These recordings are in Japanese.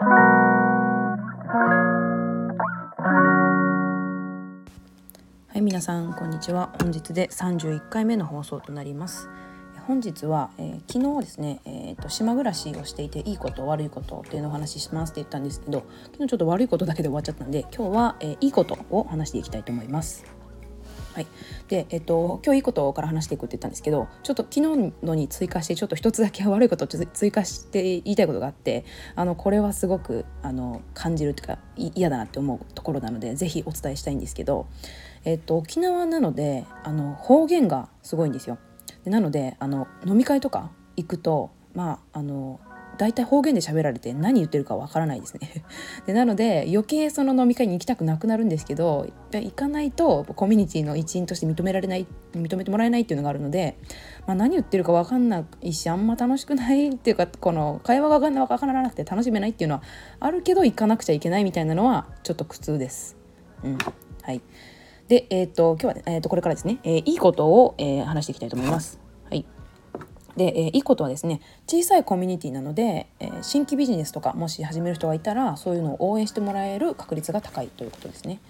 はい皆さんこんにちは本日で31回目の放送となります本日は、えー、昨日ですね、えーと、島暮らしをしていていいこと悪いことっていうのをお話ししますって言ったんですけど昨日ちょっと悪いことだけで終わっちゃったんで今日は、えー、いいことを話していきたいと思います。はい、で、えっと、今日いいことから話していくって言ったんですけどちょっと昨日のに追加してちょっと一つだけ悪いことを追加して言いたいことがあってあのこれはすごくあの感じるというか嫌だなって思うところなので是非お伝えしたいんですけど、えっと、沖縄なのであの方言がすごいんですよ。でなのであの飲み会とか行くとまああの大体方言で喋られて何言ってるかわからないですね でなので余計その飲み会に行きたくなくなるんですけど行かないとコミュニティの一員として認められない認めてもらえないっていうのがあるので、まあ、何言ってるか分かんないしあんま楽しくないっていうかこの会話が分からなくて楽しめないっていうのはあるけど行かなくちゃいけないみたいなのはちょっと苦痛です。うん、はいで、えーと、今日は、えーと、これからですね、えー、いいことを、えー、話していきたいと思います。で、えー、いいことはですね小さいコミュニティなので、えー、新規ビジネスとかもし始める人がいたらそういうのを応援してもらえる確率が高いということですね。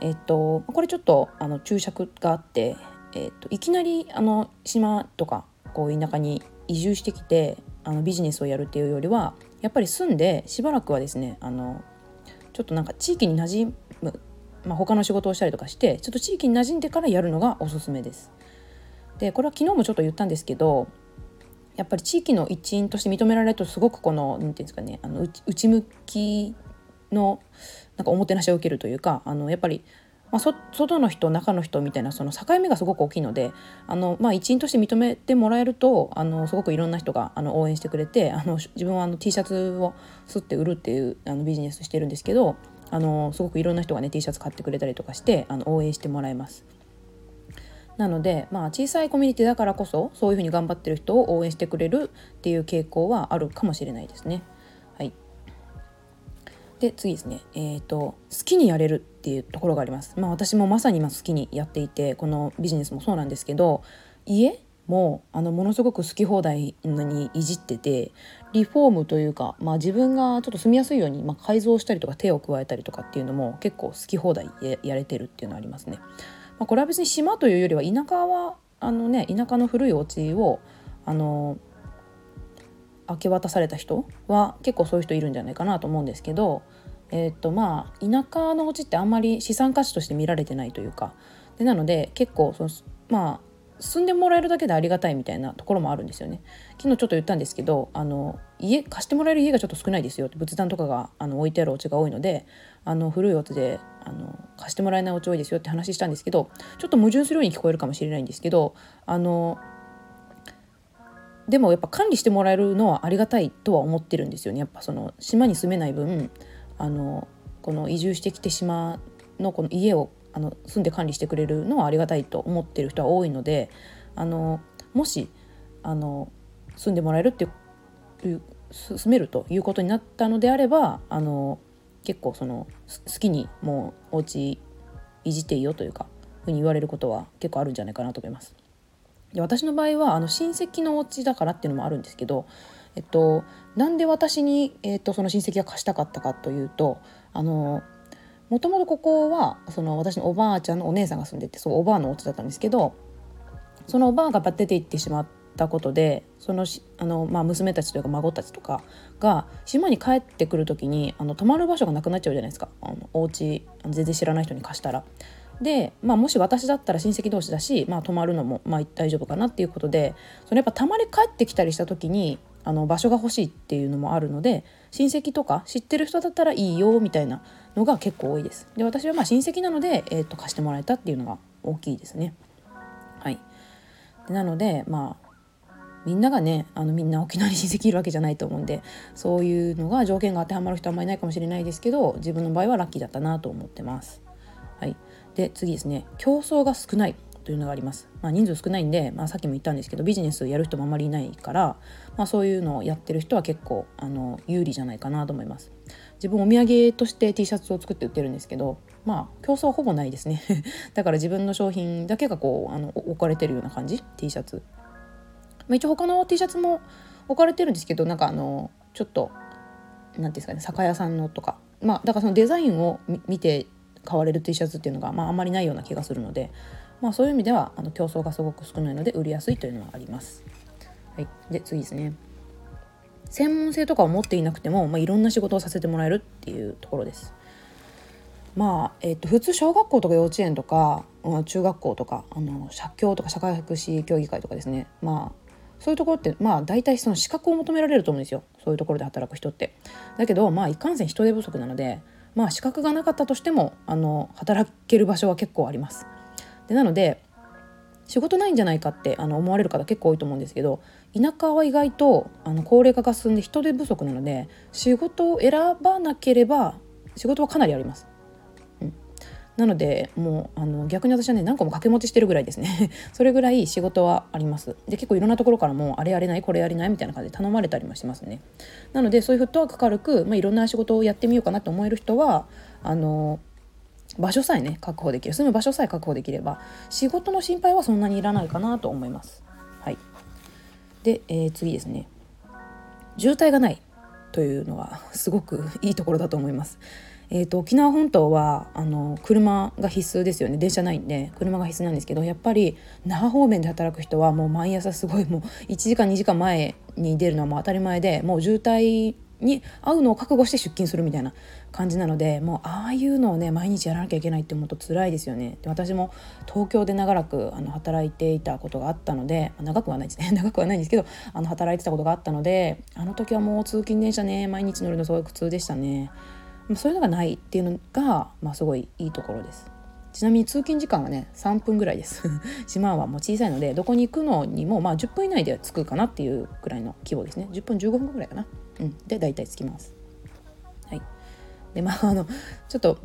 えっ、とこれちょっとあの注釈があって、えっ、といきなりあの島とかこう田舎に移住してきてあのビジネスをやるっていうよりはやっぱり住んでしばらくはですねあのちょっとなんか地域に馴染むまあ、他の仕事をしたりとかしてちょっと地域に馴染んでからやるのがおすすめです。でこれは昨日もちょっと言ったんですけどやっぱり地域の一員として認められるとすごくこの何て言うんですかねあの内向きのなんかおもてなしを受けるというかあのやっぱり、まあ、外の人中の人みたいなその境目がすごく大きいのであの、まあ、一員として認めてもらえるとあのすごくいろんな人があの応援してくれてあの自分はあの T シャツをすって売るっていうあのビジネスしてるんですけどあのすごくいろんな人がね T シャツ買ってくれたりとかしてあの応援してもらいます。なので、まあ、小さいコミュニティだからこそそういうふうに頑張ってる人を応援してくれるっていう傾向はあるかもしれないですね。はい、で次ですね、えーと、好きにやれるっていうところがあります。まあ、私もまさに今好きにやっていてこのビジネスもそうなんですけど家もあのものすごく好き放題にいじっててリフォームというか、まあ、自分がちょっと住みやすいように、まあ、改造したりとか手を加えたりとかっていうのも結構好き放題やれてるっていうのはありますね。まあ、これは別に島というよりは田舎はあのね田舎の古いお家をあの明け渡された人は結構そういう人いるんじゃないかなと思うんですけど、えー、っとまあ田舎のお家ってあんまり資産価値として見られてないというか。でなので結構そのまあ住んでもらえるだけでありがたいみたいなところもあるんですよね。昨日ちょっと言ったんですけどあの家貸してもらえる家がちょっと少ないですよって仏壇とかがあの置いてあるお家が多いのであの古いお家であの貸してもらえないお家多いですよって話したんですけどちょっと矛盾するように聞こえるかもしれないんですけどあのでもやっぱ管理してもらえるのはありがたいとは思ってるんですよね。やっぱその島に住めない分あのこの移住してきて島のこの家をあの住んで管理してくれるのはありがたいと思ってる人は多いのであのもしあの住んでもらえるっていう住めるということになったのであればあの結構その好きにもうお家いじっていいよというかふうに言われることは結構あるんじゃないかなと思います。で私の場合はあの親戚のお家だからっていうのもあるんですけど、えっと、なんで私に、えっと、その親戚が貸したかったかというとあのもともとここはその私のおばあちゃんのお姉さんが住んでてそうおばあのお家だったんですけどそのおばあが出て行ってしまったことでそのあの、まあ、娘たちというか孫たちとかが島に帰ってくる時にあの泊まる場所がなくなっちゃうじゃないですかあのお家全然知らない人に貸したら。で、まあ、もし私だったら親戚同士だし、まあ、泊まるのも、まあ、大丈夫かなっていうことでそのやっぱたまに帰ってきたりした時にあの場所が欲しいっていうのもあるので親戚とか知ってる人だったらいいよみたいなのが結構多いです。で私はまあ親戚なので、えー、と貸してもらえたっていうのが大きいですね。はい、でなのでまあみんながねあのみんな沖縄に親戚いるわけじゃないと思うんでそういうのが条件が当てはまる人はあんまりいないかもしれないですけど自分の場合はラッキーだったなと思ってます。はい、で次ですね競争が少ないというのがあります。まあ、人数少ないんで、まあ、さっきも言ったんですけどビジネスやる人もあまりいないから、まあ、そういうのをやってる人は結構あの有利じゃないかなと思います。自分お土産として T シャツを作って売ってるんですけどまあ競争はほぼないですね だから自分の商品だけがこうあの置かれてるような感じ？T シャツ、まあ、一応他の T シャツも置かれてるんですけどなんかあのちょっと何ていうんですかね酒屋さんのとかまあだからそのデザインを見て買われる T シャツっていうのが、まあ、あんまりないような気がするので、まあ、そういう意味ではあの競争がすごく少ないので売りやすいというのはあります。はい、で次ですね専門性とかを持っていなくても、まあ、いろんな仕事をさせてもらえるっていうところです。まあえー、と普通小学校とか幼稚園とか、まあ、中学校とかあの社協とか社会福祉協議会とかですねまあそういうところってまあ大体その資格を求められると思うんですよそういうところで働く人って。だけどまあいかんせん人手不足なのでまあ資格がなかったとしてもあの働ける場所は結構あります。でなので仕事ないんじゃないかってあの思われる方結構多いと思うんですけど田舎は意外とあの高齢化が進んで人手不足なので仕事を選ばなければ仕事はかなりあります。なのでもうあの逆に私はね何個も掛け持ちしてるぐらいですね。それぐらい仕事はあります。で結構いろんなところからもあれやれないこれやれないみたいな感じで頼まれたりもしますね。なのでそういうフットワーク軽く、まあ、いろんな仕事をやってみようかなと思える人はあの場所さえね確保できる。住む場所さえ確保できれば仕事の心配はそんなにいらないかなと思います。はい。で、えー、次ですね。渋滞がないというのはすごくいいところだと思います。えーと、沖縄本島はあの車が必須ですよね。電車ないんで車が必須なんですけどやっぱり那覇方面で働く人はもう毎朝すごいもう1時間2時間前に出るのはもう当たり前でもう渋滞に会うのを覚悟して出勤するみたいな感じなのでもうああいうのをね毎日やらなきゃいけないって思うと辛いですよね。で私も東京で長らくあの働いていたことがあったので長くはないですね。長くはないんですけどあの働いてたことがあったのであの時はもう通勤電車ね。毎日乗るのすごい苦痛でしたね。まそういうのがないっていうのが、まあ、すごいいいところです。ちなみに通勤時間はね3分ぐらいです。島はもう小さいのでどこに行くのにもまあ10分以内で着くかなっていうくらいの規模ですね。10分15分ぐらいかな、うん、で大体着きます。はい。でまああのちょっと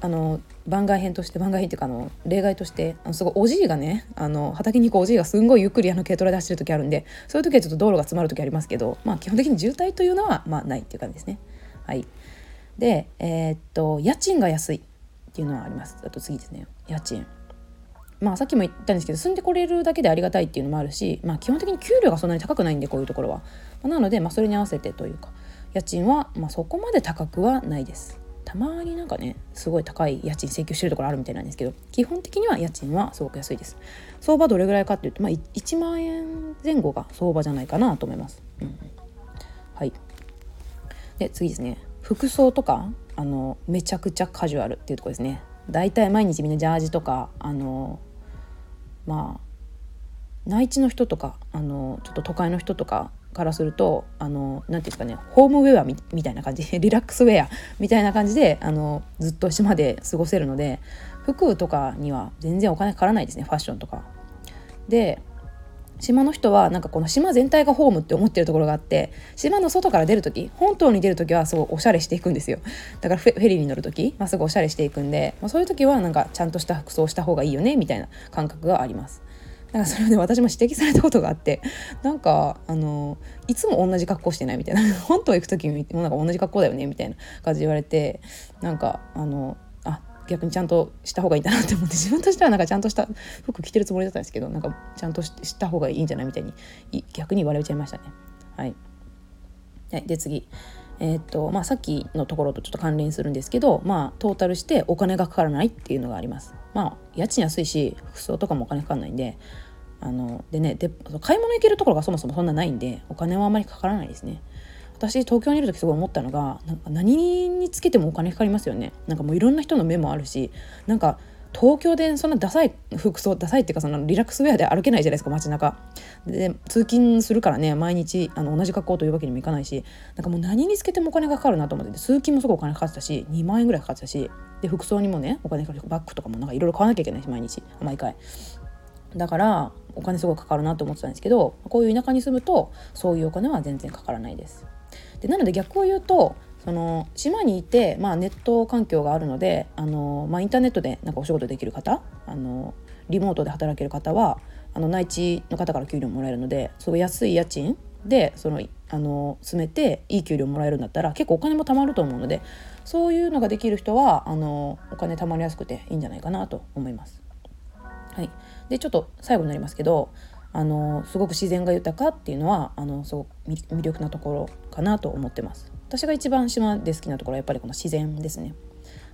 あの番外編として番外編っていうかあの例外としてあのすごいおじいがねあの畑に行くおじいがすんごいゆっくりあの軽トラで走る時あるんでそういう時はちょっと道路が詰まる時ありますけどまあ基本的に渋滞というのはまあないっていう感じですね。はい。で、えー、っと家賃が安いっていうのはあります。あと次ですね。家賃。まあさっきも言ったんですけど住んでこれるだけでありがたいっていうのもあるし、まあ、基本的に給料がそんなに高くないんでこういうところは、まあ、なので、まあ、それに合わせてというか家賃は、まあ、そこまで高くはないです。たまになんかねすごい高い家賃請求してるところあるみたいなんですけど基本的には家賃はすごく安いです。相場どれぐらいかっていうと、まあ、1万円前後が相場じゃないかなと思います、うん、はい。で次ですね。服装とかあのめちゃくちゃカジュアルっていうとこですね。大体毎日みんなジャージとかあのまあ内地の人とかあのちょっと都会の人とかからするとあのなんていうんですかねホームウェアみたいな感じ リラックスウェアみたいな感じであのずっと島で過ごせるので服とかには全然お金かからないですねファッションとか。で島の人はなんかこの島全体がホームって思ってるところがあって島の外から出る時本島に出る時はすごいおしゃれしていくんですよだからフェリーに乗る時、まあ、すごいおしゃれしていくんで、まあ、そういう時はなんかちゃんとした服装した方がいいよねみたいな感覚がありますだからそれをね私も指摘されたことがあってなんかあのいつも同じ格好してないみたいな 本島行く時もなんか同じ格好だよねみたいな感じで言われてなんかあのあ逆にちゃんとした方がいいんだなって思って自分としてはなんかちゃんとした服着てるつもりだったんですけどなんかちゃんとした方がいいんじゃないみたいに逆に言われちゃいましたね。はい、はい、で次えー、っとまあ、さっきのところとちょっと関連するんですけど、まあ、トータルしてお金がかからないっていうのがあります。まあ、家賃安いし服装とかもお金かかんないんであのでねで買い物行けるところがそもそもそんなないんでお金はあまりかからないですね。私東京にいる時すごい思ったのがなんか何につけてもお金かかりますよね。なんかもういろんな人の目もあるしなんか東京でそんなダサい服装ダサいっていうかそのリラックスウェアで歩けないじゃないですか街中。で通勤するからね毎日あの同じ格好というわけにもいかないしなんかもう何につけてもお金がかかるなと思ってて通勤もすごいお金かかってたし2万円ぐらいかかってたしで服装にもねお金かかるバッグとかもなんかいろいろ買わなきゃいけないし毎日。毎回。だからお金すごいかかるなと思ってたんですけどこういう田舎に住むとそういうお金は全然かからないですでなので逆を言うとその島にいて、まあ、ネット環境があるのであの、まあ、インターネットでなんかお仕事できる方あのリモートで働ける方はあの内地の方から給料もらえるのですごい安い家賃でそのあの住めていい給料もらえるんだったら結構お金も貯まると思うのでそういうのができる人はあのお金貯まりやすくていいんじゃないかなと思います。はい、でちょっと最後になりますけどあのすごく自然が豊かっていうのはあのすごく魅力なところかなと思ってます。私が一番島で好きなところはやっぱりこの自然ですね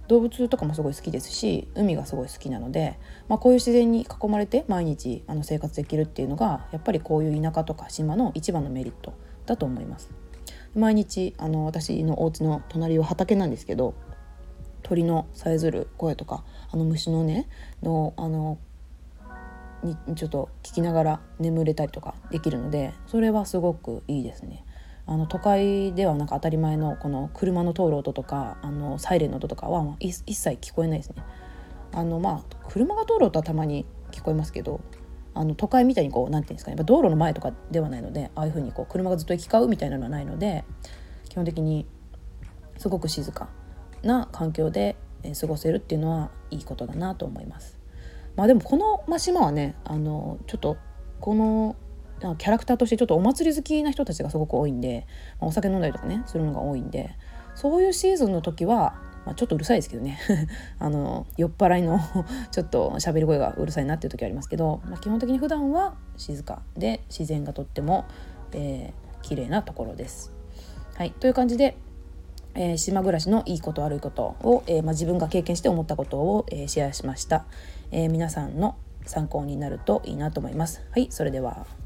動物とかもすごい好きですし海がすごい好きなので、まあ、こういう自然に囲まれて毎日あの生活できるっていうのがやっぱりこういう田舎とか島の一番のメリットだと思います。毎日あの私のお家の隣は畑なんですけど鳥のさえずる声とかあの虫のねのあのにちょっと聞きながら眠れたりとかできるのでそれはすごくいいですね。あの都会ではなんか当たり前のこの車の通る音とかあのサイレンの音とかは一切聞こえないですね。あのまあ車が通る音はたまに聞こえますけどあの都会みたいにこう何て言うんですかね道路の前とかではないのでああいうふうにこう車がずっと行き交うみたいなのはないので基本的にすごく静かな環境で過ごせるっていうのはいいことだなと思います。まあでもこの、ま島はねあのちょっとこのキャラクターとしてちょっとお祭り好きな人たちがすごく多いんで、まあ、お酒飲んだりとかねするのが多いんでそういうシーズンの時は、まあ、ちょっとうるさいですけどね あの酔っ払いの ちょっと喋り声がうるさいなっていう時ありますけど、まあ、基本的に普段は静かで自然がとっても、えー、綺麗なところです。はい、という感じでえー、島暮らしのいいこと悪いことを、えー、まあ、自分が経験して思ったことを、えー、シェアしました、え皆さんの参考になるといいなと思います。はいそれでは。